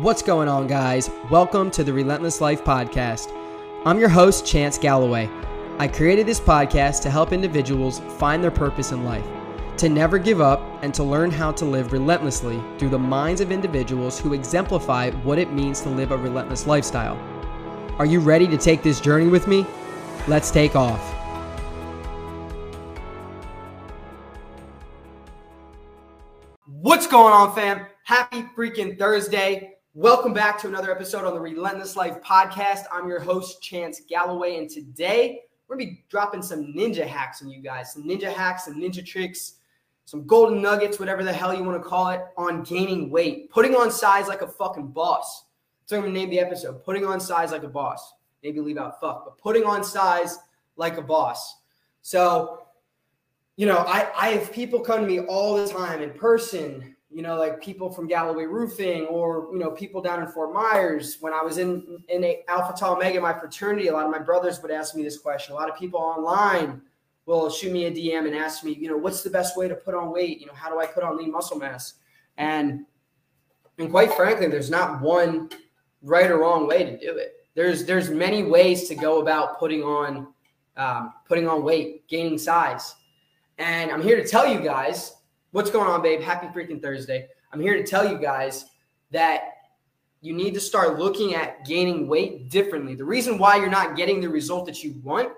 What's going on, guys? Welcome to the Relentless Life Podcast. I'm your host, Chance Galloway. I created this podcast to help individuals find their purpose in life, to never give up, and to learn how to live relentlessly through the minds of individuals who exemplify what it means to live a relentless lifestyle. Are you ready to take this journey with me? Let's take off. What's going on, fam? Happy freaking Thursday. Welcome back to another episode on the Relentless Life podcast. I'm your host, Chance Galloway, and today we're gonna be dropping some ninja hacks on you guys, some ninja hacks, some ninja tricks, some golden nuggets, whatever the hell you want to call it, on gaining weight, putting on size like a fucking boss. So I'm gonna name the episode "Putting on Size Like a Boss." Maybe leave out fuck, but putting on size like a boss. So, you know, I I have people come to me all the time in person you know, like people from Galloway Roofing or, you know, people down in Fort Myers. When I was in, in a Alpha Tau Omega, my fraternity, a lot of my brothers would ask me this question. A lot of people online will shoot me a DM and ask me, you know, what's the best way to put on weight? You know, how do I put on lean muscle mass? And, and quite frankly, there's not one right or wrong way to do it. There's, there's many ways to go about putting on, um, putting on weight, gaining size. And I'm here to tell you guys What's going on, babe? Happy freaking Thursday. I'm here to tell you guys that you need to start looking at gaining weight differently. The reason why you're not getting the result that you want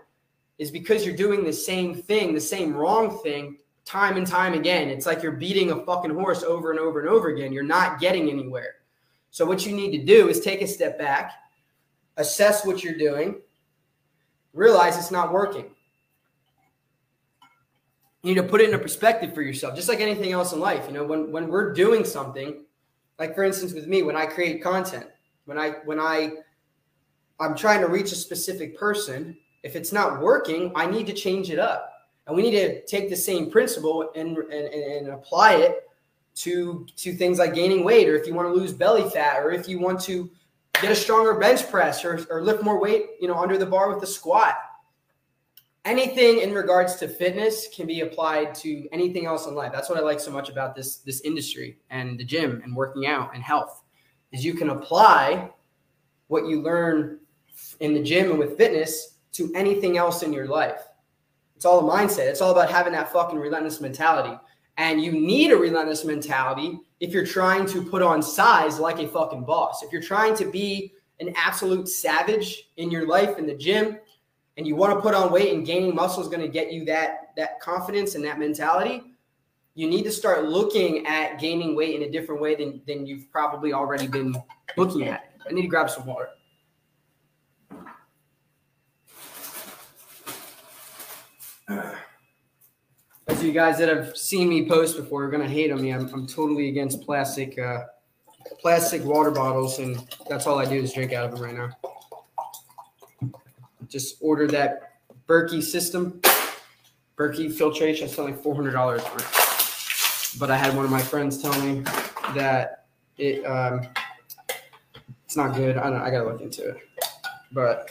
is because you're doing the same thing, the same wrong thing time and time again. It's like you're beating a fucking horse over and over and over again. You're not getting anywhere. So, what you need to do is take a step back, assess what you're doing, realize it's not working you need to put it in a perspective for yourself, just like anything else in life. You know, when when we're doing something, like for instance with me, when I create content, when I when I I'm trying to reach a specific person, if it's not working, I need to change it up. And we need to take the same principle and, and, and apply it to to things like gaining weight, or if you want to lose belly fat, or if you want to get a stronger bench press or, or lift more weight, you know, under the bar with the squat anything in regards to fitness can be applied to anything else in life. That's what I like so much about this this industry and the gym and working out and health is you can apply what you learn in the gym and with fitness to anything else in your life. It's all a mindset. It's all about having that fucking relentless mentality. And you need a relentless mentality if you're trying to put on size like a fucking boss. If you're trying to be an absolute savage in your life in the gym, and you want to put on weight and gaining muscle is going to get you that that confidence and that mentality you need to start looking at gaining weight in a different way than, than you've probably already been looking at. I need to grab some water. As you guys that have seen me post before are going to hate on me. I'm, I'm totally against plastic uh, plastic water bottles and that's all i do is drink out of them right now just ordered that Berkey system. Berkey filtration. It's only four hundred dollars it. But I had one of my friends tell me that it um, it's not good. I don't. I gotta look into it. But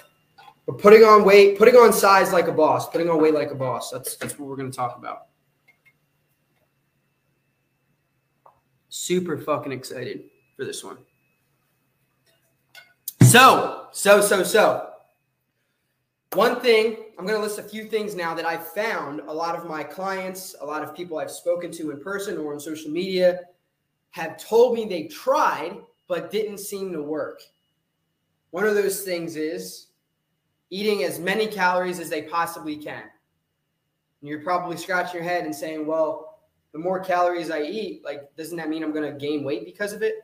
but putting on weight, putting on size like a boss, putting on weight like a boss. That's that's what we're gonna talk about. Super fucking excited for this one. So, so, so, so one thing, I'm going to list a few things now that I've found a lot of my clients, a lot of people I've spoken to in person or on social media have told me they tried but didn't seem to work. One of those things is eating as many calories as they possibly can. And you're probably scratching your head and saying, well, the more calories I eat, like, doesn't that mean I'm going to gain weight because of it?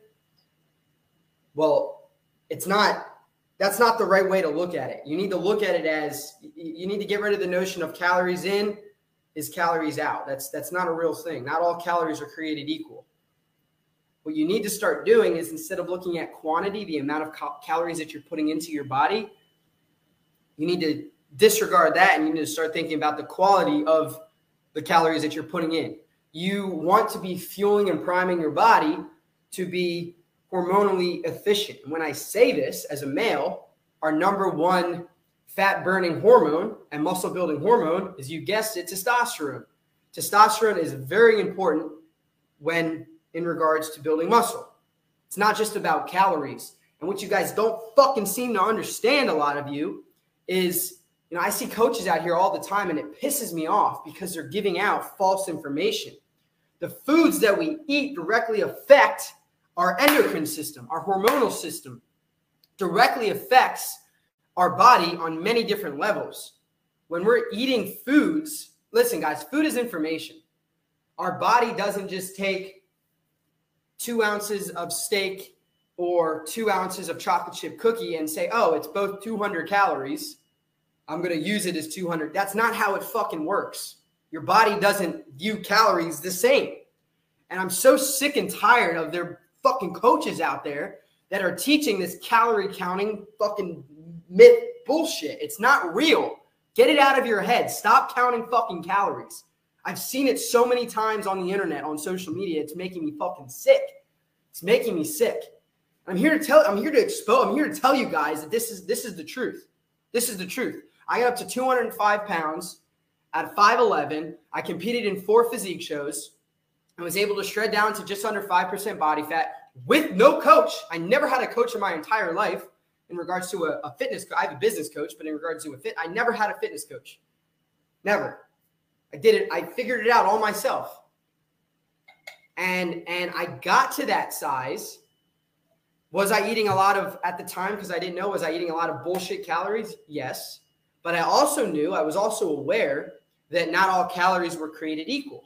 Well, it's not that's not the right way to look at it. You need to look at it as you need to get rid of the notion of calories in is calories out. That's that's not a real thing. Not all calories are created equal. What you need to start doing is instead of looking at quantity, the amount of cal- calories that you're putting into your body, you need to disregard that and you need to start thinking about the quality of the calories that you're putting in. You want to be fueling and priming your body to be hormonally efficient. when I say this as a male, our number one fat burning hormone and muscle building hormone is, you guessed it, testosterone. Testosterone is very important when in regards to building muscle. It's not just about calories. And what you guys don't fucking seem to understand, a lot of you, is you know, I see coaches out here all the time and it pisses me off because they're giving out false information. The foods that we eat directly affect our endocrine system, our hormonal system, directly affects our body on many different levels. When we're eating foods, listen, guys, food is information. Our body doesn't just take two ounces of steak or two ounces of chocolate chip cookie and say, oh, it's both 200 calories. I'm going to use it as 200. That's not how it fucking works. Your body doesn't view calories the same. And I'm so sick and tired of their fucking coaches out there that are teaching this calorie counting fucking myth bullshit. It's not real. Get it out of your head. Stop counting fucking calories. I've seen it so many times on the internet, on social media. It's making me fucking sick. It's making me sick. I'm here to tell I'm here to expose I'm here to tell you guys that this is this is the truth. This is the truth. I got up to 205 pounds at 5'11. I competed in four physique shows and was able to shred down to just under 5% body fat with no coach. I never had a coach in my entire life in regards to a, a fitness I have a business coach, but in regards to a fit, I never had a fitness coach. Never. I did it, I figured it out all myself. And and I got to that size. Was I eating a lot of at the time because I didn't know was I eating a lot of bullshit calories? Yes. But I also knew, I was also aware that not all calories were created equal.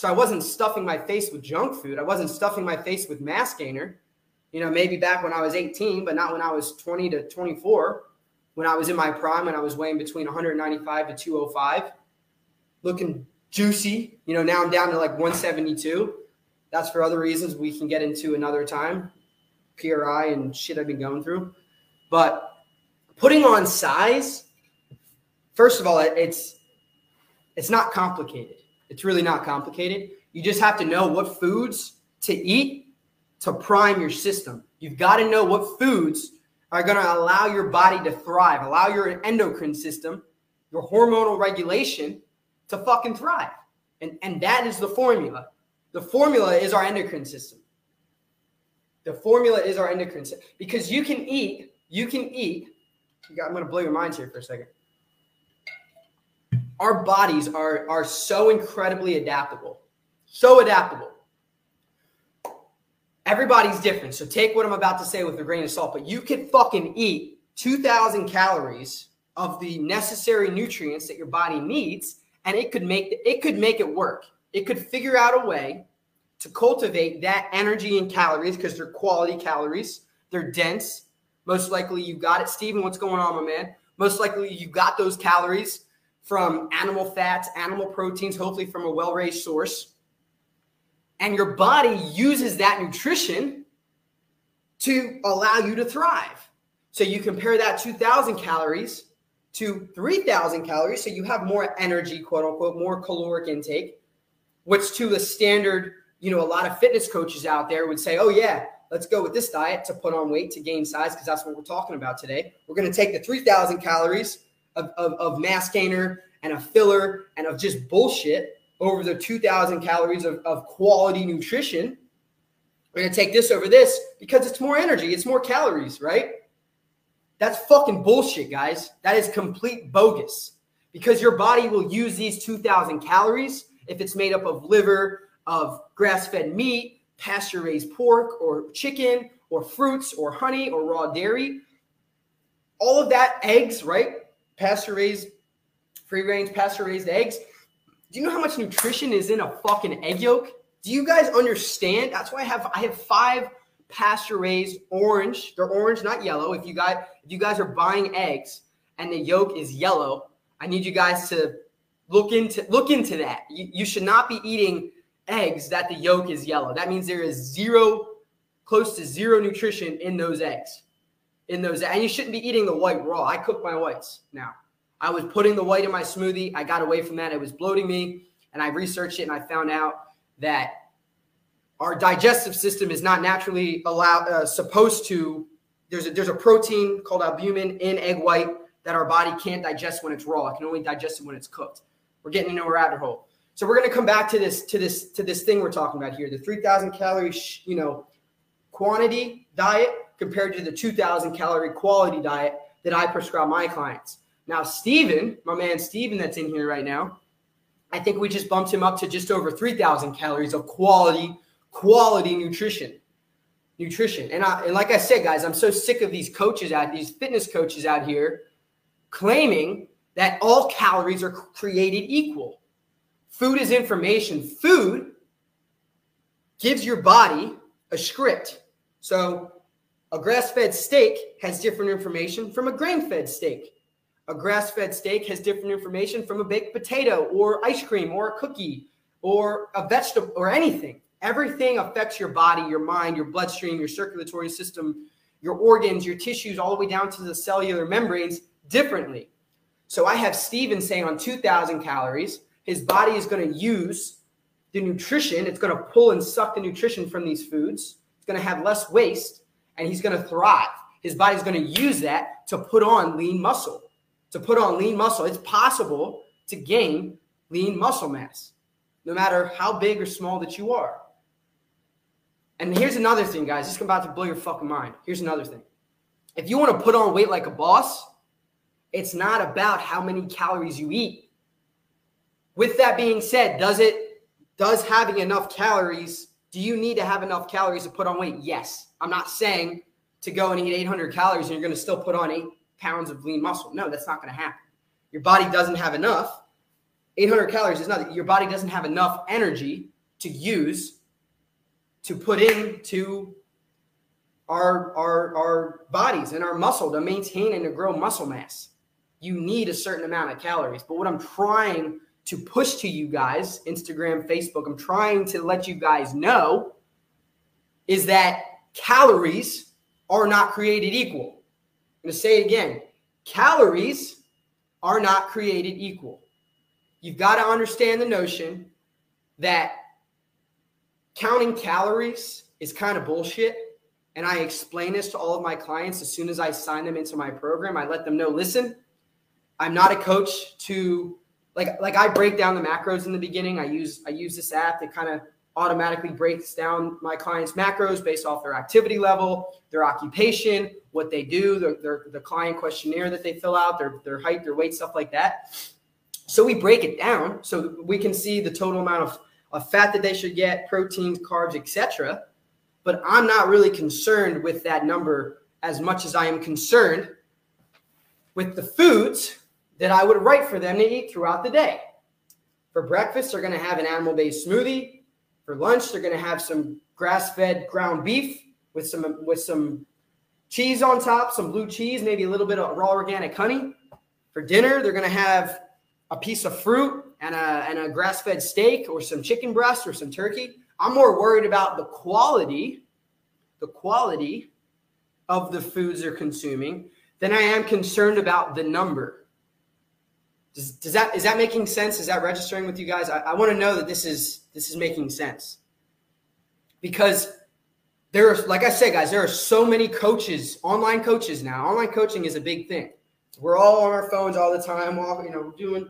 So I wasn't stuffing my face with junk food. I wasn't stuffing my face with mass gainer. You know, maybe back when I was 18, but not when I was 20 to 24, when I was in my prime and I was weighing between 195 to 205, looking juicy. You know, now I'm down to like 172. That's for other reasons we can get into another time. PRI and shit I've been going through. But putting on size First of all, it's it's not complicated. It's really not complicated. You just have to know what foods to eat to prime your system. You've got to know what foods are going to allow your body to thrive, allow your endocrine system, your hormonal regulation to fucking thrive. And, and that is the formula. The formula is our endocrine system. The formula is our endocrine system because you can eat, you can eat. I'm going to blow your minds here for a second our bodies are are so incredibly adaptable. So adaptable. Everybody's different. So take what i'm about to say with a grain of salt but you can fucking eat 2000 calories of the necessary nutrients that your body needs and it could make it could make it work. It could figure out a way to cultivate that energy and calories because they're quality calories. They're dense. Most likely you got it. Steven. what's going on my man? Most likely you got those calories from animal fats, animal proteins, hopefully from a well raised source. And your body uses that nutrition to allow you to thrive. So you compare that 2,000 calories to 3,000 calories. So you have more energy, quote unquote, more caloric intake, which to the standard, you know, a lot of fitness coaches out there would say, oh, yeah, let's go with this diet to put on weight, to gain size, because that's what we're talking about today. We're going to take the 3,000 calories of, of, of mass gainer and a filler and of just bullshit over the 2,000 calories of, of quality nutrition. We're going to take this over this because it's more energy, it's more calories, right? That's fucking bullshit, guys. That is complete bogus because your body will use these 2,000 calories if it's made up of liver, of grass fed meat, pasture raised pork, or chicken, or fruits, or honey, or raw dairy. All of that, eggs, right? Pasture raised, free range, pasture raised eggs. Do you know how much nutrition is in a fucking egg yolk? Do you guys understand? That's why I have I have five pasture raised orange. They're orange, not yellow. If you guys if you guys are buying eggs and the yolk is yellow, I need you guys to look into look into that. You, you should not be eating eggs that the yolk is yellow. That means there is zero, close to zero nutrition in those eggs in those. And you shouldn't be eating the white raw. I cook my whites now. I was putting the white in my smoothie. I got away from that. It was bloating me. And I researched it and I found out that our digestive system is not naturally allowed uh, supposed to there's a there's a protein called albumin in egg white that our body can't digest when it's raw. It can only digest it when it's cooked. We're getting into a rabbit hole. So we're going to come back to this to this to this thing we're talking about here. The 3000 calorie, sh- you know, quantity diet compared to the 2000 calorie quality diet that I prescribe my clients. Now, Steven, my man Steven that's in here right now, I think we just bumped him up to just over 3000 calories of quality quality nutrition. Nutrition. And I and like I said guys, I'm so sick of these coaches out these fitness coaches out here claiming that all calories are created equal. Food is information. Food gives your body a script. So a grass fed steak has different information from a grain fed steak. A grass fed steak has different information from a baked potato or ice cream or a cookie or a vegetable or anything. Everything affects your body, your mind, your bloodstream, your circulatory system, your organs, your tissues, all the way down to the cellular membranes differently. So I have Steven saying on 2,000 calories, his body is going to use the nutrition. It's going to pull and suck the nutrition from these foods. It's going to have less waste and he's going to thrive. His body's going to use that to put on lean muscle. To put on lean muscle, it's possible to gain lean muscle mass, no matter how big or small that you are. And here's another thing, guys. This is about to blow your fucking mind. Here's another thing. If you want to put on weight like a boss, it's not about how many calories you eat. With that being said, does it does having enough calories, do you need to have enough calories to put on weight? Yes. I'm not saying to go and eat 800 calories and you're going to still put on 8 pounds of lean muscle. No, that's not going to happen. Your body doesn't have enough. 800 calories is not, Your body doesn't have enough energy to use to put into our, our, our bodies and our muscle to maintain and to grow muscle mass you need a certain amount of calories. But what I'm trying to push to you guys, Instagram, Facebook, I'm trying to let you guys know is that calories are not created equal. I'm going to say it again calories are not created equal. You've got to understand the notion that counting calories is kind of bullshit. And I explain this to all of my clients as soon as I sign them into my program. I let them know listen, I'm not a coach to like like I break down the macros in the beginning. I use I use this app that kind of automatically breaks down my clients' macros based off their activity level, their occupation, what they do, their, their the client questionnaire that they fill out, their their height, their weight, stuff like that. So we break it down so we can see the total amount of, of fat that they should get, proteins, carbs, etc. But I'm not really concerned with that number as much as I am concerned with the foods that I would write for them to eat throughout the day. For breakfast, they're going to have an animal based smoothie. For lunch, they're going to have some grass fed ground beef with some, with some cheese on top, some blue cheese, maybe a little bit of raw organic honey. For dinner, they're going to have a piece of fruit and a, and a grass fed steak or some chicken breast or some turkey. I'm more worried about the quality, the quality of the foods they're consuming than I am concerned about the number. Does, does that is that making sense? Is that registering with you guys? I, I want to know that this is this is making sense because there are, like I said, guys, there are so many coaches, online coaches now. Online coaching is a big thing. We're all on our phones all the time. All you know, we're doing.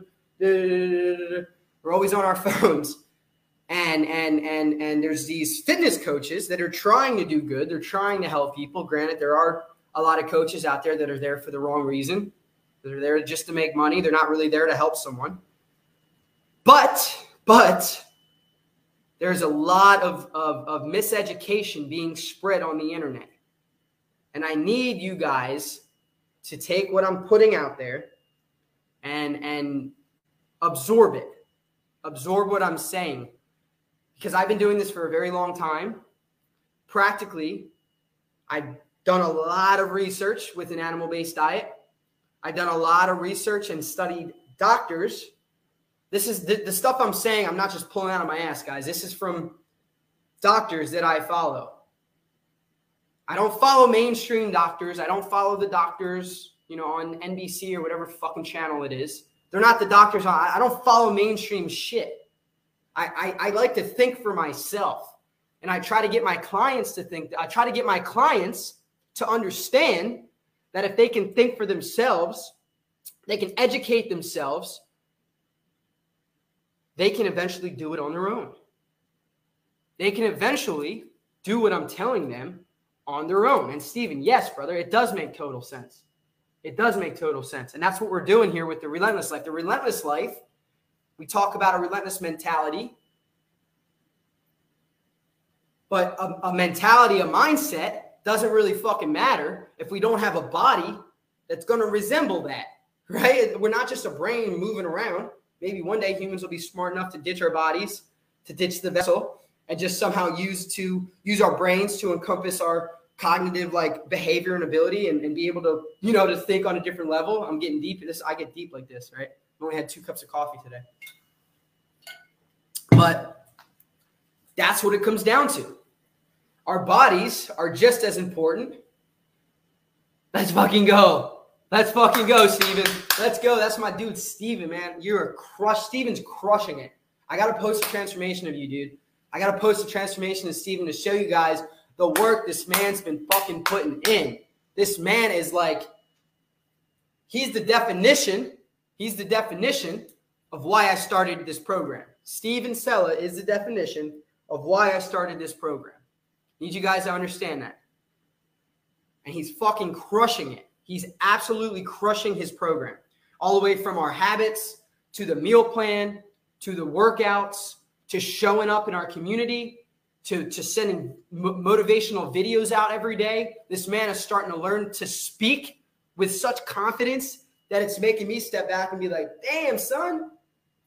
We're always on our phones, and and and and there's these fitness coaches that are trying to do good. They're trying to help people. Granted, there are a lot of coaches out there that are there for the wrong reason. They're there just to make money. They're not really there to help someone. But, but there's a lot of, of, of miseducation being spread on the internet. And I need you guys to take what I'm putting out there and and absorb it. Absorb what I'm saying. Because I've been doing this for a very long time. Practically, I've done a lot of research with an animal-based diet. I've done a lot of research and studied doctors. This is the, the stuff I'm saying. I'm not just pulling out of my ass, guys. This is from doctors that I follow. I don't follow mainstream doctors. I don't follow the doctors, you know, on NBC or whatever fucking channel it is. They're not the doctors. I, I don't follow mainstream shit. I, I, I like to think for myself. And I try to get my clients to think. I try to get my clients to understand that if they can think for themselves, they can educate themselves, they can eventually do it on their own. They can eventually do what I'm telling them on their own. And Stephen, yes, brother, it does make total sense. It does make total sense. And that's what we're doing here with the relentless life. The relentless life, we talk about a relentless mentality, but a, a mentality, a mindset doesn't really fucking matter if we don't have a body that's going to resemble that, right? We're not just a brain moving around. Maybe one day humans will be smart enough to ditch our bodies, to ditch the vessel, and just somehow use to use our brains to encompass our cognitive like behavior and ability and, and be able to you know to think on a different level. I'm getting deep. In this i get deep like this right? I only had two cups of coffee today. But that's what it comes down to. Our bodies are just as important. Let's fucking go let's fucking go steven let's go that's my dude steven man you're a crush steven's crushing it i gotta post a transformation of you dude i gotta post a transformation of steven to show you guys the work this man's been fucking putting in. This man is like, he's the definition. He's the definition of why I started this program. Steven Sella is the definition of why I started this program. Need you guys to understand that. And he's fucking crushing it. He's absolutely crushing his program. All the way from our habits to the meal plan to the workouts to showing up in our community to, to sending motivational videos out every day. This man is starting to learn to speak with such confidence that it's making me step back and be like, damn, son,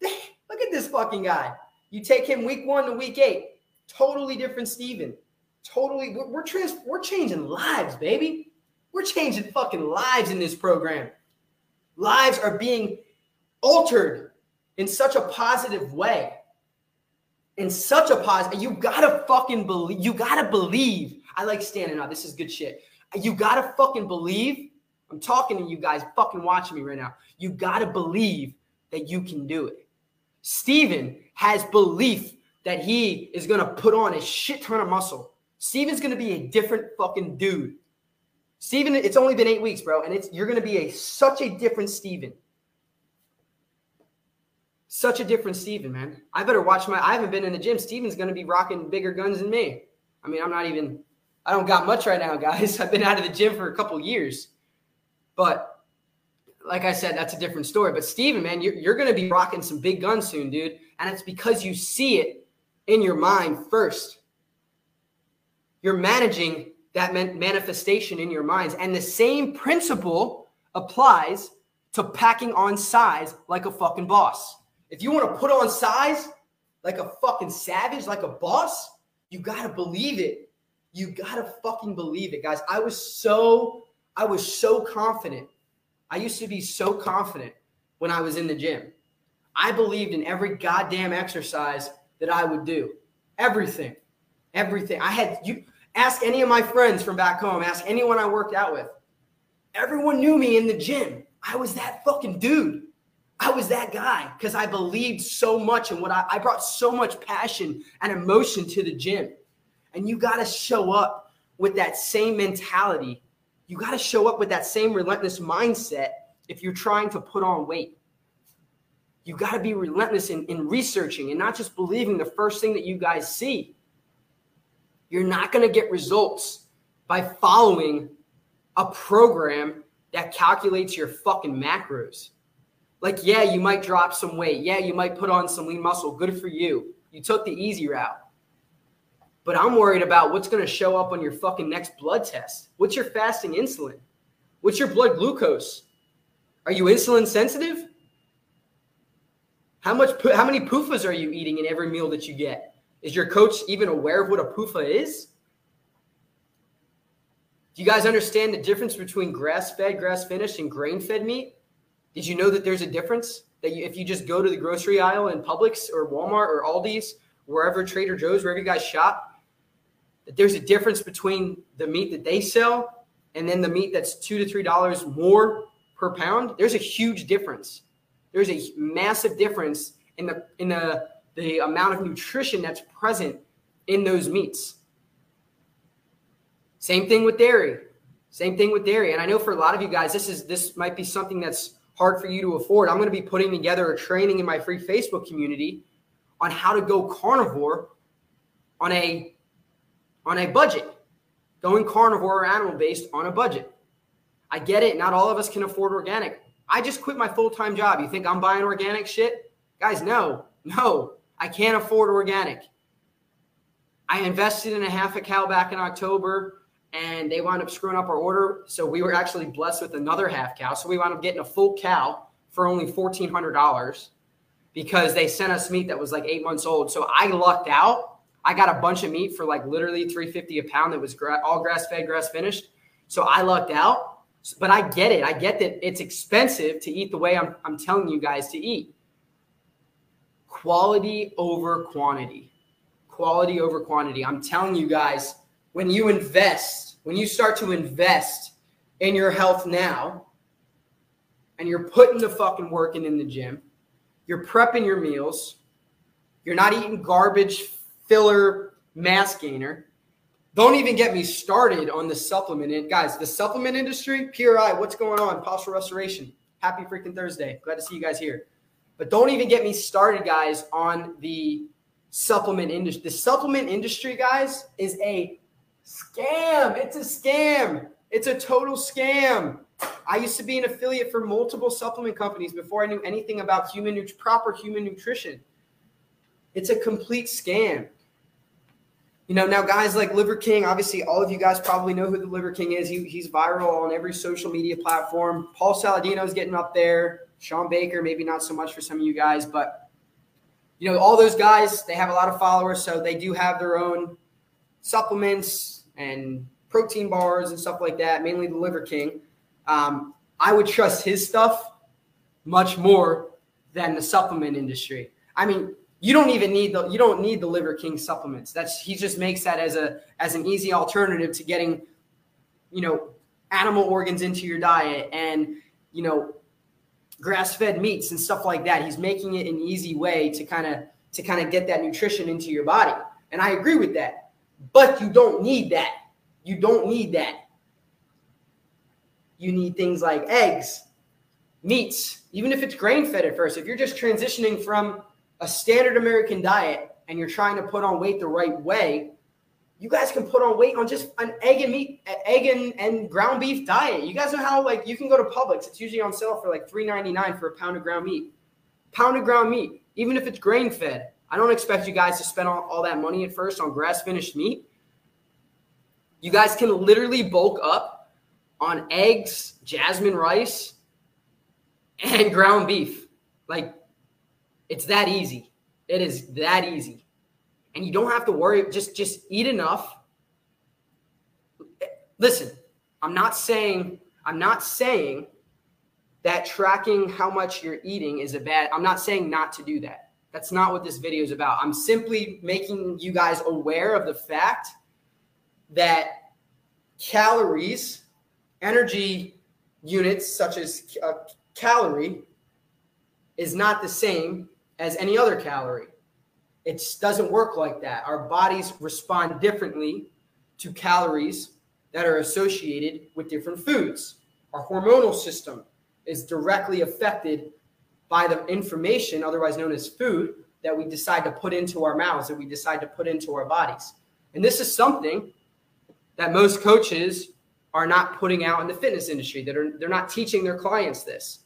look at this fucking guy. You take him week one to week eight, totally different Steven. Totally, we're, we're, trans, we're changing lives, baby. We're changing fucking lives in this program. Lives are being altered in such a positive way in such a positive. You gotta fucking believe. You gotta believe. I like standing up. This is good shit. You gotta fucking believe. I'm talking to you guys, fucking watching me right now. You gotta believe that you can do it. Steven has belief that he is gonna put on a shit ton of muscle. Steven's gonna be a different fucking dude. Steven, it's only been eight weeks, bro, and it's you're gonna be a such a different Steven such a different Steven, man. I better watch my. I haven't been in the gym. Steven's to be rocking bigger guns than me. I mean, I'm not even. I don't got much right now, guys. I've been out of the gym for a couple years, but like I said, that's a different story. But Steven, man, you're, you're going to be rocking some big guns soon, dude. And it's because you see it in your mind first. You're managing that manifestation in your minds. And the same principle applies to packing on size like a fucking boss. If you want to put on size like a fucking savage, like a boss, you got to believe it. You got to fucking believe it, guys. I was so, I was so confident. I used to be so confident when I was in the gym. I believed in every goddamn exercise that I would do. Everything. Everything. I had you ask any of my friends from back home, ask anyone I worked out with. Everyone knew me in the gym. I was that fucking dude. I was that guy because I believed so much in what I, I brought so much passion and emotion to the gym. And you got to show up with that same mentality. You got to show up with that same relentless mindset if you're trying to put on weight. You got to be relentless in, in researching and not just believing the first thing that you guys see. You're not going to get results by following a program that calculates your fucking macros. Like, yeah, you might drop some weight. Yeah, you might put on some lean muscle. Good for you. You took the easy route. But I'm worried about what's going to show up on your fucking next blood test. What's your fasting insulin? What's your blood glucose? Are you insulin sensitive? How much how many PUFAs are you eating in every meal that you get? Is your coach even aware of what a PUFA is? Do you guys understand the difference between grass-fed, grass-finished, and grain-fed meat? Did you know that there's a difference? That you, if you just go to the grocery aisle in Publix or Walmart or Aldi's, wherever Trader Joe's, wherever you guys shop, that there's a difference between the meat that they sell and then the meat that's two to three dollars more per pound. There's a huge difference. There's a massive difference in the in the the amount of nutrition that's present in those meats. Same thing with dairy. Same thing with dairy. And I know for a lot of you guys, this is this might be something that's hard for you to afford, I'm going to be putting together a training in my free Facebook community on how to go carnivore on a on a budget. going carnivore or animal based on a budget. I get it. Not all of us can afford organic. I just quit my full time job. You think I'm buying organic shit? Guys, no, no, I can't afford organic. I invested in a half a cow back in October and they wound up screwing up our order. So we were actually blessed with another half cow. So we wound up getting a full cow for only $1,400 because they sent us meat that was like eight months old. So I lucked out. I got a bunch of meat for like literally 350 a pound that was gra- all grass fed, grass finished. So I lucked out. But I get it. I get that it's expensive to eat the way I'm, I'm telling you guys to eat. Quality over quantity. Quality over quantity. I'm telling you guys, when you invest, when you start to invest in your health now, and you're putting the fucking work in in the gym, you're prepping your meals, you're not eating garbage filler mass gainer. Don't even get me started on the supplement. And guys, the supplement industry, PRI, what's going on? Postural restoration. Happy freaking Thursday. Glad to see you guys here. But don't even get me started, guys, on the supplement industry. The supplement industry, guys, is a scam. It's a scam. It's a total scam. I used to be an affiliate for multiple supplement companies before I knew anything about human proper human nutrition. It's a complete scam. You know, now guys like Liver King, obviously all of you guys probably know who the Liver King is. He, he's viral on every social media platform. Paul Saladino is getting up there. Shawn Baker, maybe not so much for some of you guys, but you know, all those guys, they have a lot of followers, so they do have their own supplements and protein bars and stuff like that, mainly the Liver King. Um, I would trust his stuff much more than the supplement industry. I mean, you don't even need the you don't need the liver king supplements that's he just makes that as a as an easy alternative to getting you know animal organs into your diet and you know grass-fed meats and stuff like that. He's making it an easy way to kind of to kind of get that nutrition into your body. And i agree with that. But you don't need that. You don't need that. You need things like eggs meats even if it's grain fed at first. If you're just transitioning from a standard American diet and you're trying to put on weight the right way, you guys can put on weight on just an egg and meat, egg and, and ground beef diet. You guys know how like you can go to Publix. It's usually on sale for like $3.99 for a pound of ground meat. Pound of ground meat, even if it's grain fed. I don't expect you guys to spend all, all that money at first on grass finished meat. You guys can literally bulk up on eggs, jasmine rice, and ground beef. Like it's that easy. It is that easy. And you don't have to worry. Just just eat enough. Listen, I'm not saying I'm not saying that tracking how much you're eating is a bad. I'm not saying not to do that. That's not what this video is about. I'm simply making you guys aware of the fact that calories, energy units such as a calorie, is not the same as any other calorie. It doesn't work like that. Our bodies respond differently to calories that are associated with different foods. Our hormonal system is directly affected by the information, otherwise known as food, that we decide to put into our mouths, that we decide to put into our bodies. And this is something that most coaches are not putting out in the fitness industry. That are they're not teaching their clients this.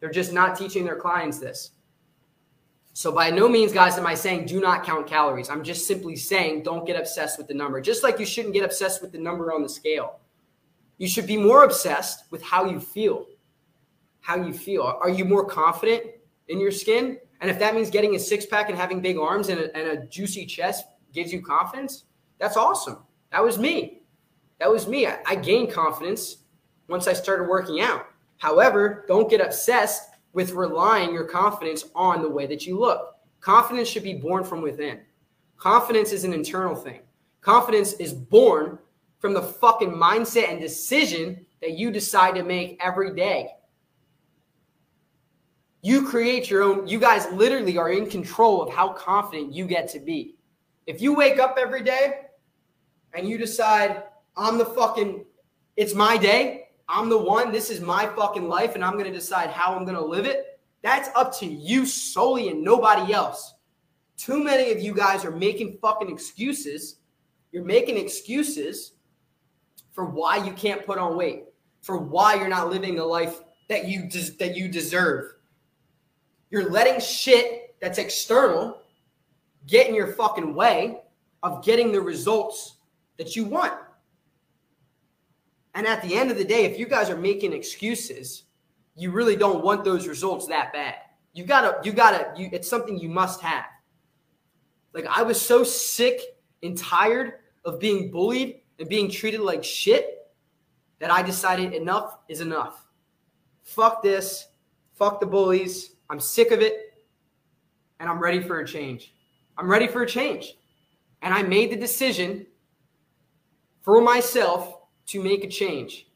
They're just not teaching their clients this. So by no means, guys, am I saying do not count calories. I'm just simply saying don't get obsessed with the number. Just like you shouldn't get obsessed with the number on the scale. You should be more obsessed with how you feel. How you feel. Are you more confident in your skin? And if that means getting a six pack and having big arms and a, and a juicy chest gives you confidence, that's awesome. That was me. That was me. I, I gained confidence once I started working out. However, don't get obsessed with relying your confidence on the way that you look. Confidence should be born from within. Confidence is an internal thing. Confidence is born from the fucking mindset and decision that you decide to make every day. You create your own, you guys literally are in control of how confident you get to be. If you wake up every day and you decide, I'm the fucking, it's my day, I'm the one, this is my fucking life, and I'm going to decide how I'm going to live it. That's up to you solely and nobody else. Too many of you guys are making fucking excuses. You're making excuses for why you can't put on weight, for why you're not living the life that you des- that you deserve. You're letting shit that's external get in your fucking way of getting the results that you want. And at the end of the day, if you guys are making excuses, you really don't want those results that bad. You gotta, you gotta, you, it's something you must have. Like I was so sick and tired of being bullied and being treated like shit that I decided enough is enough. Fuck this. Fuck the bullies. I'm sick of it. And I'm ready for a change. I'm ready for a change. And I made the decision for myself to make a change.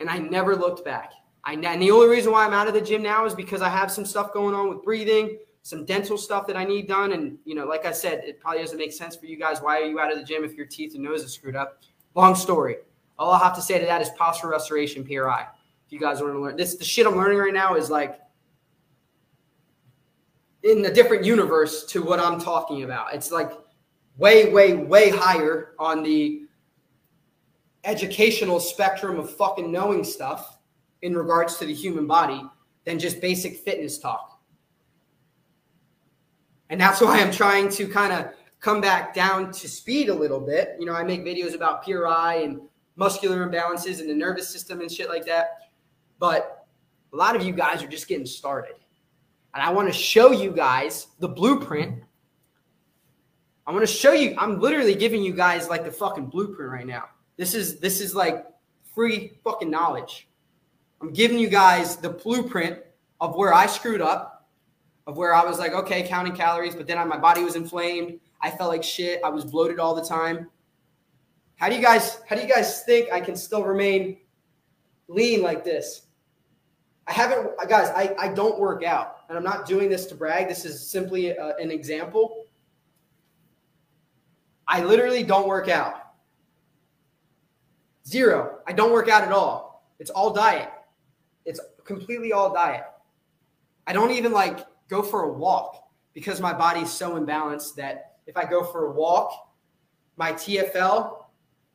And I never looked back. I, and the only reason why I'm out of the gym now is because I have some stuff going on with breathing, some dental stuff that I need done. And, you know, like I said, it probably doesn't make sense for you guys. Why are you out of the gym if your teeth and nose is screwed up? Long story. All I'll have to say to that is posture restoration, PRI. If you guys want to learn this, the shit I'm learning right now is like in a different universe to what I'm talking about. It's like way, way, way higher on the educational spectrum of fucking knowing stuff in regards to the human body than just basic fitness talk. And that's why I'm trying to kind of come back down to speed a little bit. You know, I make videos about PRI and muscular imbalances and the nervous system and shit like that. But a lot of you guys are just getting started. And I want to show you guys the blueprint. I want to show you, I'm literally giving you guys like the fucking blueprint right now. This is this is like free fucking knowledge. I'm giving you guys the blueprint of where I screwed up, of where I was like, okay, counting calories, but then my body was inflamed. I felt like shit. I was bloated all the time. How do you guys how do you guys think I can still remain lean like this? I haven't guys, I, I don't work out and I'm not doing this to brag. This is simply a, uh, an example. I literally don't work out. Zero. I don't work out at all. It's all diet. It's completely all diet. I don't even like go for a walk because my body's so imbalanced that if I go for a walk, my TFL,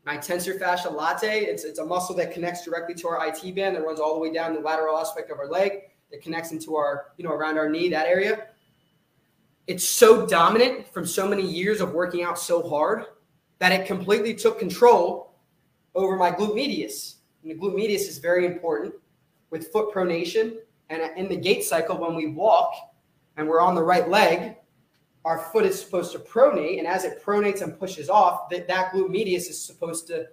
my tensor fascia latae, it's, it's a muscle that connects directly to our IT band that runs all the way down the lateral aspect of our leg that connects into our, you know, around our knee, that area. It's so dominant from so many years of working out so hard that it completely took control over my glute medius. And the glute medius is very important with foot pronation. And in the gait cycle, when we walk and we're on the right leg, our foot is supposed to pronate. And as it pronates and pushes off, that, that glute medius is supposed to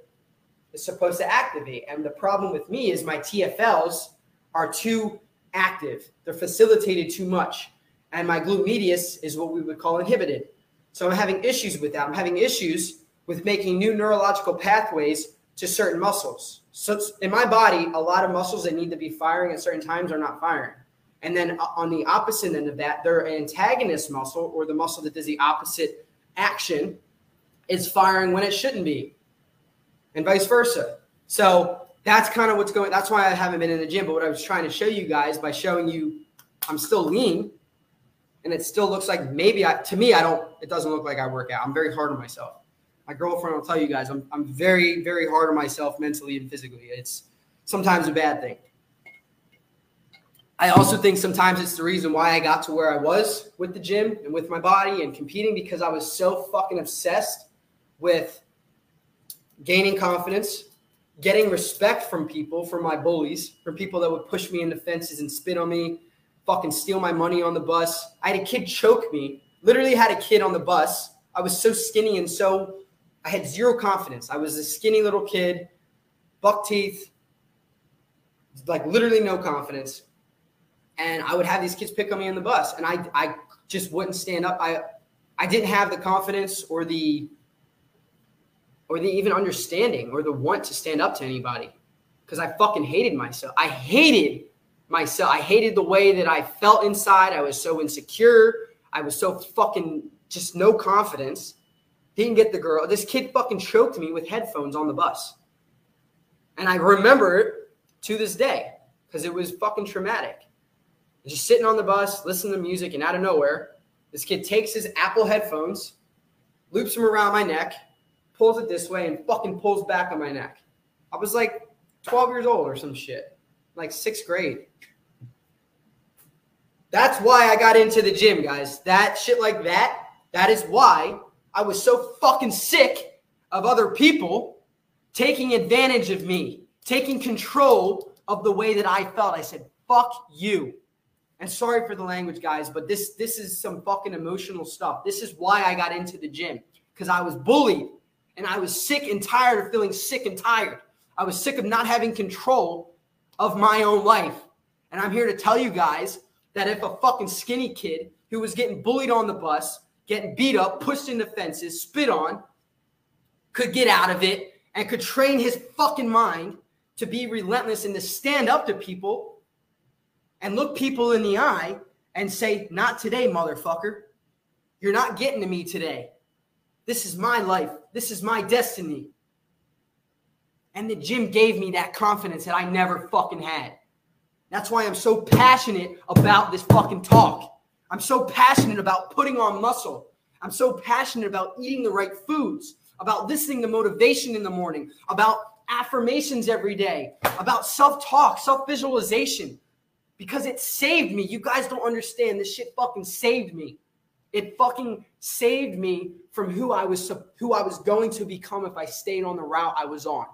is supposed to activate. And the problem with me is my TFLs are too active. They're facilitated too much. And my glute medius is what we would call inhibited. So I'm having issues with that. I'm having issues with making new neurological pathways to certain muscles. So in my body, a lot of muscles that need to be firing at certain times are not firing. And then uh, on the opposite end of that, their antagonist muscle or the muscle that does the opposite action is firing when it shouldn't be, and vice versa. So that's kind of what's going. That's why I haven't been in the gym. But what I was trying to show you guys by showing you, I'm still lean, and it still looks like maybe I. To me, I don't. It doesn't look like I work out. I'm very hard on myself. My girlfriend will tell you guys, I'm I'm very very hard on myself mentally and physically. It's sometimes a bad thing. I also think sometimes it's the reason why I got to where I was with the gym and with my body and competing because I was so fucking obsessed with gaining confidence, getting respect from people, from my bullies, from people that would push me into fences and spit on me, fucking steal my money on the bus. I had a kid choke me, literally had a kid on the bus. I was so skinny and so, I had zero confidence. I was a skinny little kid, buck teeth, like literally no confidence. And I would have these kids pick on me on the bus, and I, I just wouldn't stand up. I, I didn't have the confidence or the or the even understanding or the want to stand up to anybody because I fucking hated myself. I hated myself. I hated the way that I felt inside. I was so insecure. I was so fucking just no confidence. Didn't get the girl. This kid fucking choked me with headphones on the bus. And I remember it to this day because it was fucking traumatic. Just sitting on the bus, listening to music, and out of nowhere, this kid takes his Apple headphones, loops them around my neck, pulls it this way, and fucking pulls back on my neck. I was like 12 years old or some shit, like sixth grade. That's why I got into the gym, guys. That shit like that, that is why I was so fucking sick of other people taking advantage of me, taking control of the way that I felt. I said, fuck you. And sorry for the language, guys, but this this is some fucking emotional stuff. This is why I got into the gym because I was bullied and I was sick and tired of feeling sick and tired. I was sick of not having control of my own life. And I'm here to tell you guys that if a fucking skinny kid who was getting bullied on the bus, getting beat up, pushed into fences, spit on, could get out of it and could train his fucking mind to be relentless and to stand up to people and look people in the eye and say, Not today, motherfucker. You're not getting to me today. This is my life. This is my destiny. And the gym gave me that confidence that I never fucking had. That's why I'm so passionate about this fucking talk. I'm so passionate about putting on muscle. I'm so passionate about eating the right foods, about listening to motivation in the morning, about affirmations every day, about self talk, self visualization, because it saved me. You guys don't understand. This shit fucking saved me. It fucking saved me from who I was who I was going to become if I stayed on the route I was on.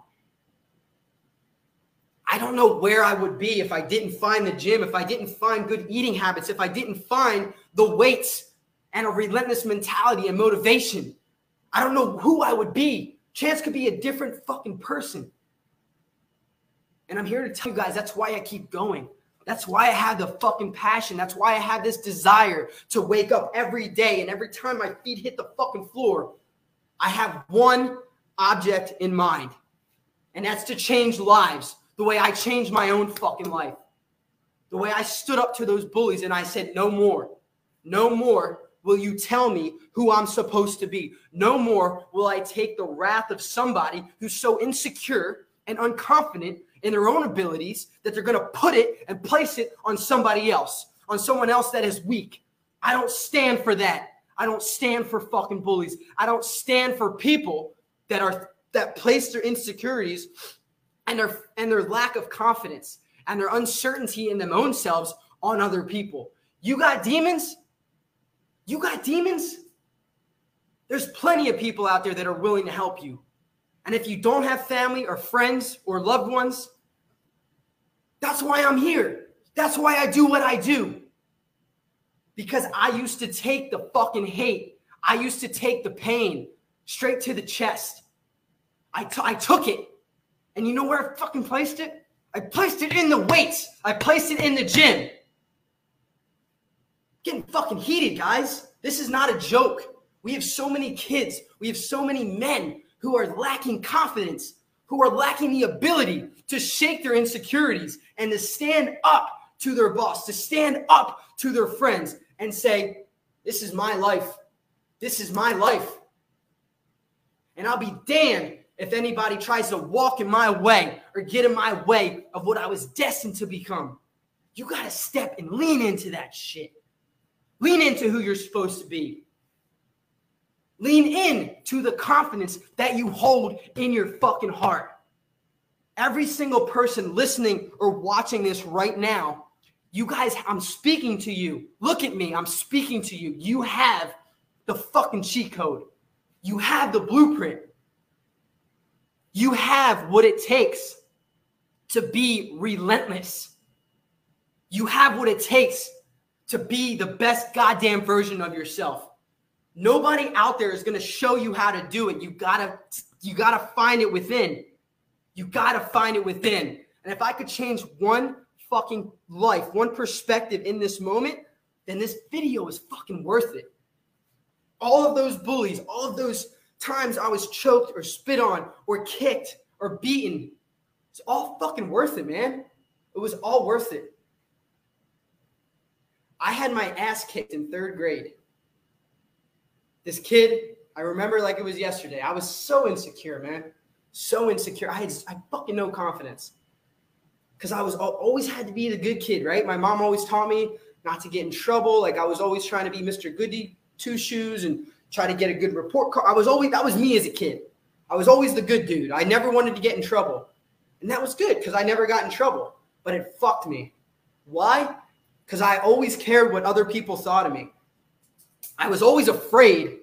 I don't know where I would be if I didn't find the gym, if I didn't find good eating habits, if I didn't find the weights and a relentless mentality and motivation. I don't know who I would be. Chance could be a different fucking person. And I'm here to tell you guys that's why I keep going. That's why I have the fucking passion. That's why I have this desire to wake up every day. And every time my feet hit the fucking floor, I have one object in mind. And that's to change lives the way I changed my own fucking life. The way I stood up to those bullies and I said, no more. No more will you tell me who I'm supposed to be. No more will I take the wrath of somebody who's so insecure and unconfident in their own abilities that they're going to put it and place it on somebody else, on someone else that is weak. I don't stand for that. I don't stand for fucking bullies. I don't stand for people that are that place their insecurities and their and their lack of confidence and their uncertainty in them own selves on other people. You got demons? You got demons? There's plenty of people out there that are willing to help you. And if you don't have family or friends or loved ones, that's why I'm here. That's why I do what I do. Because I used to take the fucking hate, I used to take the pain straight to the chest. I, t- I took it. And you know where I fucking placed it? I placed it in the weights. I placed it in the gym. Getting fucking heated, guys. This is not a joke. We have so many kids. We have so many men who are lacking confidence, who are lacking the ability to shake their insecurities and to stand up to their boss, to stand up to their friends and say, This is my life. This is my life. And I'll be damned if anybody tries to walk in my way or get in my way of what I was destined to become. You got to step and lean into that shit. Lean into who you're supposed to be. Lean in to the confidence that you hold in your fucking heart. Every single person listening or watching this right now, you guys, I'm speaking to you. Look at me. I'm speaking to you. You have the fucking cheat code. You have the blueprint. You have what it takes to be relentless. You have what it takes to be the best goddamn version of yourself. Nobody out there is going to show you how to do it. You got to you got to find it within. You got to find it within. And if I could change one fucking life, one perspective in this moment, then this video is fucking worth it. All of those bullies, all of those times I was choked or spit on or kicked or beaten, it's all fucking worth it, man. It was all worth it. I had my ass kicked in third grade. This kid, I remember like it was yesterday. I was so insecure, man. So insecure. I had I fucking no confidence. Cause I was always had to be the good kid, right? My mom always taught me not to get in trouble. Like I was always trying to be Mr. Goody two shoes and try to get a good report card. I was always that was me as a kid. I was always the good dude. I never wanted to get in trouble. And that was good because I never got in trouble. But it fucked me. Why? Because I always cared what other people thought of me. I was always afraid.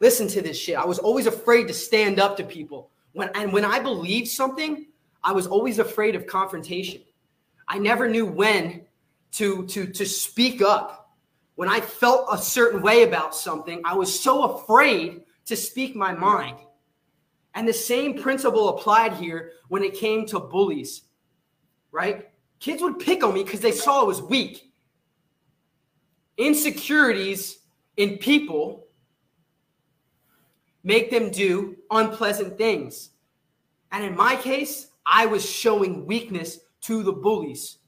Listen to this shit. I was always afraid to stand up to people. When and when I believed something, I was always afraid of confrontation. I never knew when to to to speak up. When I felt a certain way about something, I was so afraid to speak my mind. And the same principle applied here when it came to bullies, right? Kids would pick on me because they saw I was weak. Insecurities in people make them do unpleasant things. And in my case, I was showing weakness to the bullies.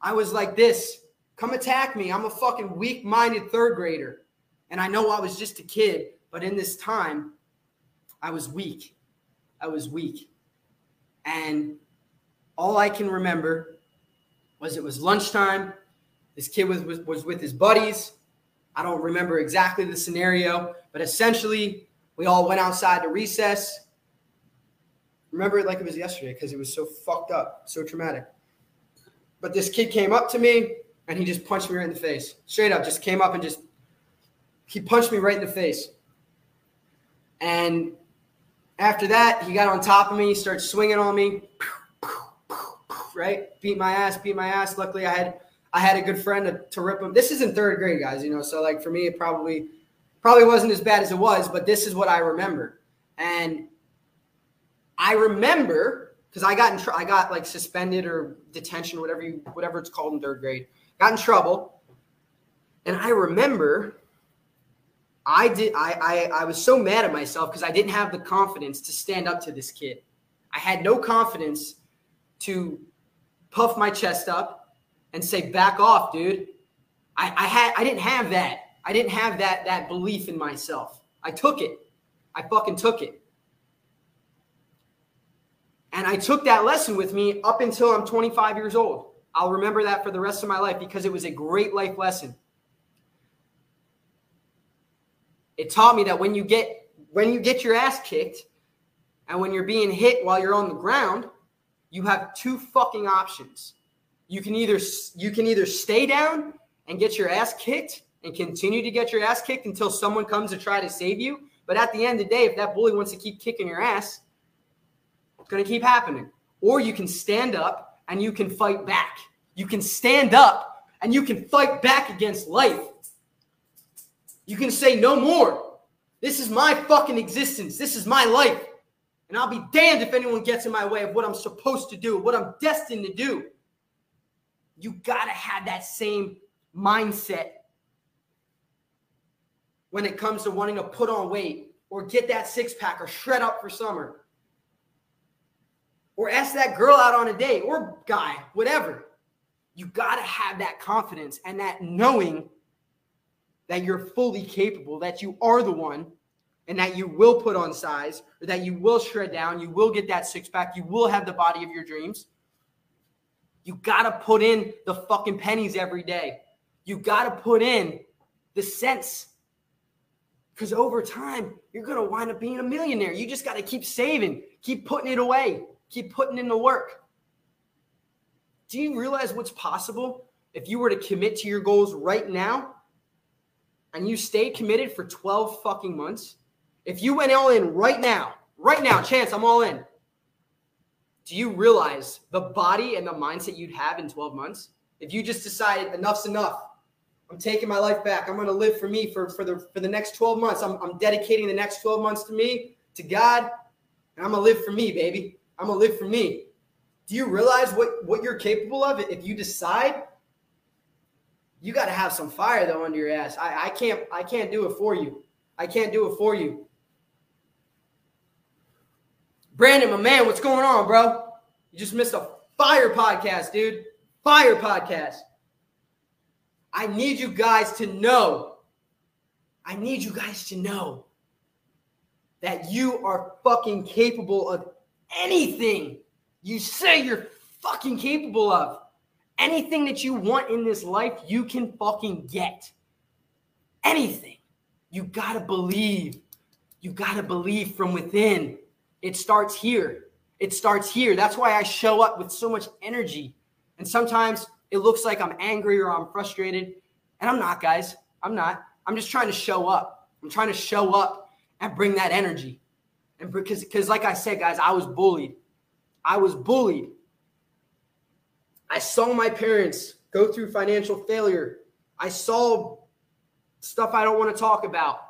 I was like this come attack me. I'm a fucking weak minded third grader. And I know I was just a kid, but in this time, I was weak. I was weak. And all I can remember was it was lunchtime. This kid was, was, was with his buddies. I don't remember exactly the scenario, but essentially, we all went outside to recess. Remember it like it was yesterday because it was so fucked up, so traumatic. But this kid came up to me and he just punched me right in the face. Straight up, just came up and just he punched me right in the face. And after that, he got on top of me, started swinging on me, right? Beat my ass, beat my ass. Luckily, I had I had a good friend to, to rip him. This is in third grade, guys. You know, so like for me, it probably probably wasn't as bad as it was, but this is what I remember. And I remember because I got in tr- I got like suspended or detention, whatever you whatever it's called in third grade. Got in trouble, and I remember I did. I I, I was so mad at myself because I didn't have the confidence to stand up to this kid. I had no confidence to puff my chest up and say, "Back off, dude." I, I had. I didn't have that. I didn't have that that belief in myself. I took it. I fucking took it. And I took that lesson with me up until I'm 25 years old. I'll remember that for the rest of my life because it was a great life lesson. it taught me that when you get when you get your ass kicked and when you're being hit while you're on the ground, you have two fucking options. You can either you can either stay down and get your ass kicked and continue to get your ass kicked until someone comes to try to save you. But at the end of the day, if that bully wants to keep kicking your ass, it's going to keep happening. Or you can stand up and you can fight back. You can stand up and you can fight back against life. You can say no more. This is my fucking existence. This is my life. And I'll be damned if anyone gets in my way of what I'm supposed to do, what I'm destined to do. You got to have that same mindset when it comes to wanting to put on weight or get that six pack or shred up for summer or ask that girl out on a date or guy, whatever. You got to have that confidence and that knowing that you're fully capable, that you are the one, and that you will put on size, or that you will shred down, you will get that six pack, you will have the body of your dreams. You got to put in the fucking pennies every day. You got to put in the cents. Because over time, you're going to wind up being a millionaire. You just got to keep saving, keep putting it away, keep putting in the work. Do you realize what's possible if you were to commit to your goals right now? and you stay committed for 12 fucking months, if you went all in right now, right now, chance, I'm all in. Do you realize the body and the mindset you'd have in 12 months? If you just decided enough's enough, I'm taking my life back. I'm going to live for me for, for the for the next 12 months. I'm, I'm dedicating the next 12 months to me, to God, and I'm going to live for me, baby. I'm to live for me. Do you realize what, what you're capable of if you decide you got to have some fire though under your ass. I, I can't I can't do it for you. I can't do it for you. Brandon, my man, what's going on, bro? You just missed a fire podcast, dude. Fire podcast. I need you guys to know. I need you guys to know that you are fucking capable of anything you say you're fucking capable of. Anything that you want in this life, you can fucking get. Anything. You gotta believe. You gotta believe from within. It starts here. It starts here. That's why I show up with so much energy. And sometimes it looks like I'm angry or I'm frustrated. And I'm not, guys. I'm not. I'm just trying to show up. I'm trying to show up and bring that energy. And because, because like I said, guys, I was bullied. I was bullied. I saw my parents go through financial failure. I saw stuff I don't want to talk about.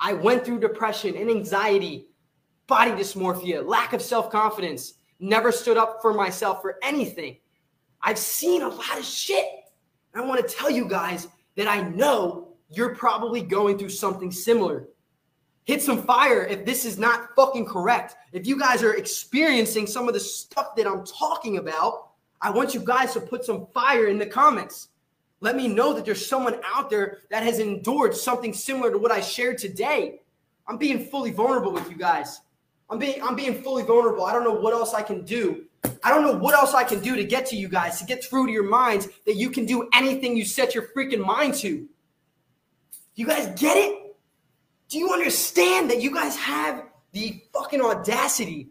I went through depression and anxiety, body dysmorphia, lack of self confidence, never stood up for myself for anything. I've seen a lot of shit. I want to tell you guys that I know you're probably going through something similar. Hit some fire if this is not fucking correct. If you guys are experiencing some of the stuff that I'm talking about, I want you guys to put some fire in the comments. Let me know that there's someone out there that has endured something similar to what I shared today. I'm being fully vulnerable with you guys. I'm being I'm being fully vulnerable. I don't know what else I can do. I don't know what else I can do to get to you guys, to get through to your minds that you can do anything you set your freaking mind to. You guys get it? Do you understand that you guys have the fucking audacity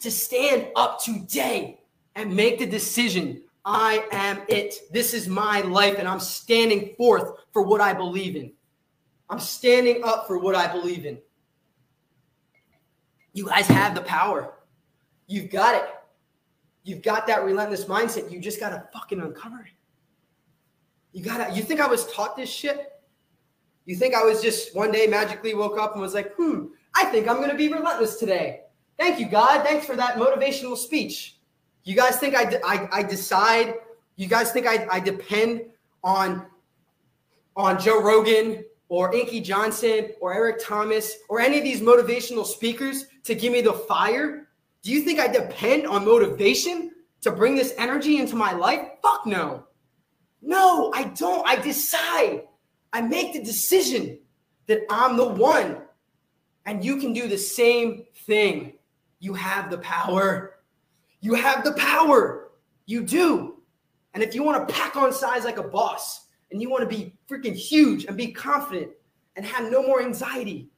to stand up today and make the decision I am it. This is my life, and I'm standing forth for what I believe in. I'm standing up for what I believe in. You guys have the power. You've got it. You've got that relentless mindset. You just got to fucking uncover it. You got to, you think I was taught this shit? You think I was just one day magically woke up and was like, hmm, I think I'm going to be relentless today. Thank you, God. Thanks for that motivational speech. You guys think I, I, I decide? You guys think I, I depend on on Joe Rogan or Inky Johnson or Eric Thomas or any of these motivational speakers to give me the fire? Do you think I depend on motivation to bring this energy into my life? Fuck no. No, I don't. I decide. I make the decision that I'm the one. And you can do the same thing. You have the power. You have the power. You do. And if you want to pack on size like a boss and you want to be freaking huge and be confident and have no more anxiety,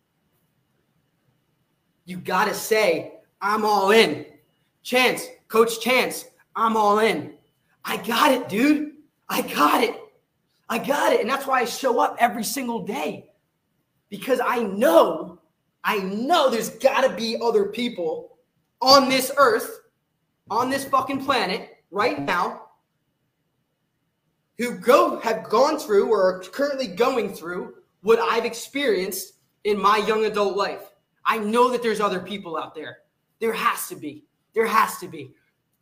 you got to say, I'm all in. Chance, Coach Chance, I'm all in. I got it, dude. I got it. I got it. And that's why I show up every single day because I know, I know there's got to be other people on this earth on this fucking planet right now who go have gone through or are currently going through what I've experienced in my young adult life. I know that there's other people out there. There has to be. There has to be.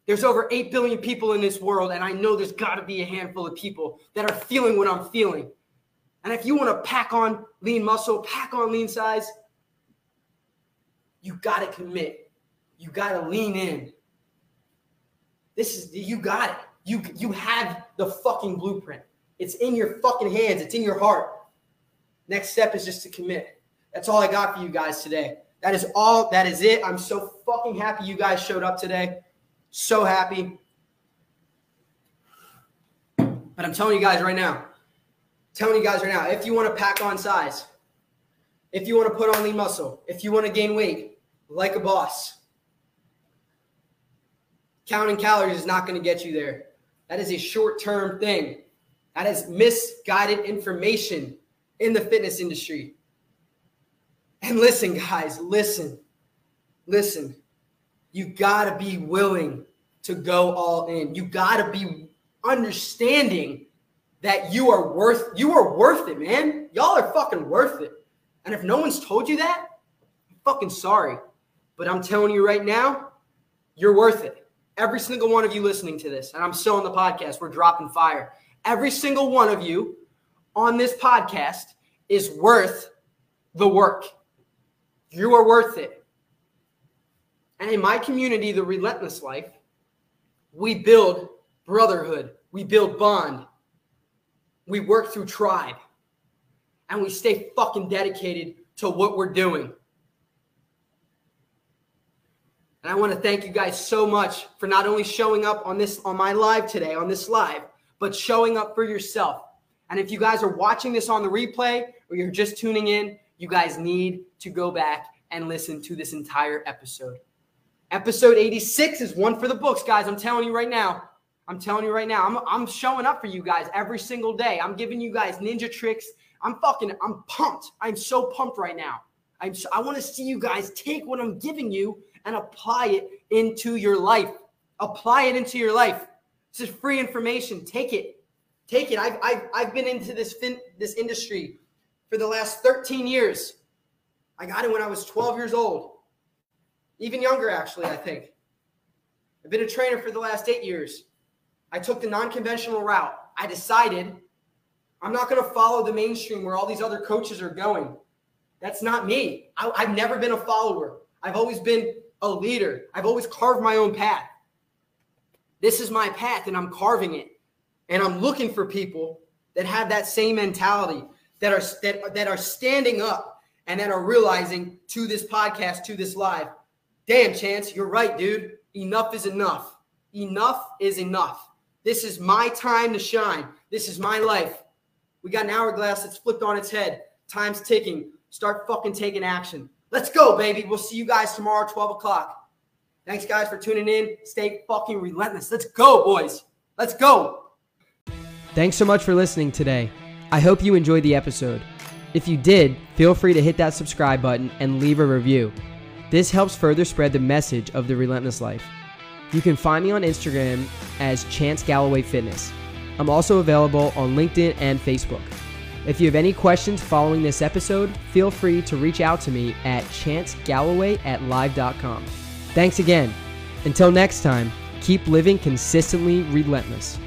There's over 8 billion people in this world, and I know there's got to be a handful of people that are feeling what I'm feeling. And if you want to pack on lean muscle, pack on lean size, you got to commit. You got to lean in. This is you got it. You you have the fucking blueprint. It's in your fucking hands. It's in your heart. Next step is just to commit. That's all I got for you guys today. That is all. That is it. I'm so fucking happy you guys showed up today. So happy. But I'm telling you guys right now, telling you guys right now, if you want to pack on size, if you want to put on lean muscle, if you want to gain weight like a boss, Counting calories is not going to get you there. That is a short term thing. That is misguided information in the fitness industry. And listen, guys, listen, listen. You got to be willing to go all in. You got to be understanding that you are worth you are worth it, man. Y'all are fucking worth it. And if no one's told you that, I'm fucking sorry. But I'm telling you right now, you're worth it. Every single one of you listening to this, and I'm still on the podcast, we're dropping fire. Every single one of you on this podcast is worth the work. You are worth it. And in my community, the Relentless Life, we build brotherhood, we build bond, we work through tribe, and we stay fucking dedicated to what we're doing. And I want to thank you guys so much for not only showing up on this on my live today, on this live, but showing up for yourself. And if you guys are watching this on the replay or you're just tuning in, you guys need to go back and listen to this entire episode. Episode 86 is one for the books, guys. I'm telling you right now. I'm telling you right now. I'm, I'm showing up for you guys every single day. I'm giving you guys ninja tricks. I'm fucking, I'm pumped. I'm so pumped right now. I'm so, I want to see you guys take what I'm giving you and apply it into your life. Apply it into your life. This is free information. Take it. Take it. I've, I've, I've been into this fin, this industry for the last 13 years. I got it when I was 12 years old, even younger, actually, I think. I've been a trainer for the last eight years. I took the non conventional route. I decided I'm not going to follow the mainstream where all these other coaches are going. That's not me. I, have never been a follower. I've always been a leader. I've always carved my own path. This is my path, and I'm carving it. And I'm looking for people that have that same mentality, that are that, that are standing up and that are realizing to this podcast, to this live, damn, Chance, you're right, dude. Enough is enough. Enough is enough. This is my time to shine. This is my life. We got an hourglass that's flipped on its head. Time's ticking. Start fucking taking action. Let's go, baby. We'll see you guys tomorrow, 12 o'clock. Thanks, guys, for tuning in. Stay fucking relentless. Let's go, boys. Let's go. Thanks so much for listening today. I hope you enjoyed the episode. If you did, feel free to hit that subscribe button and leave a review. This helps further spread the message of the Relentless Life. You can find me on Instagram as Chance Galloway Fitness. I'm also available on LinkedIn and Facebook. If you have any questions following this episode, feel free to reach out to me at chancegalloway at live.com. Thanks again. Until next time, keep living consistently relentless.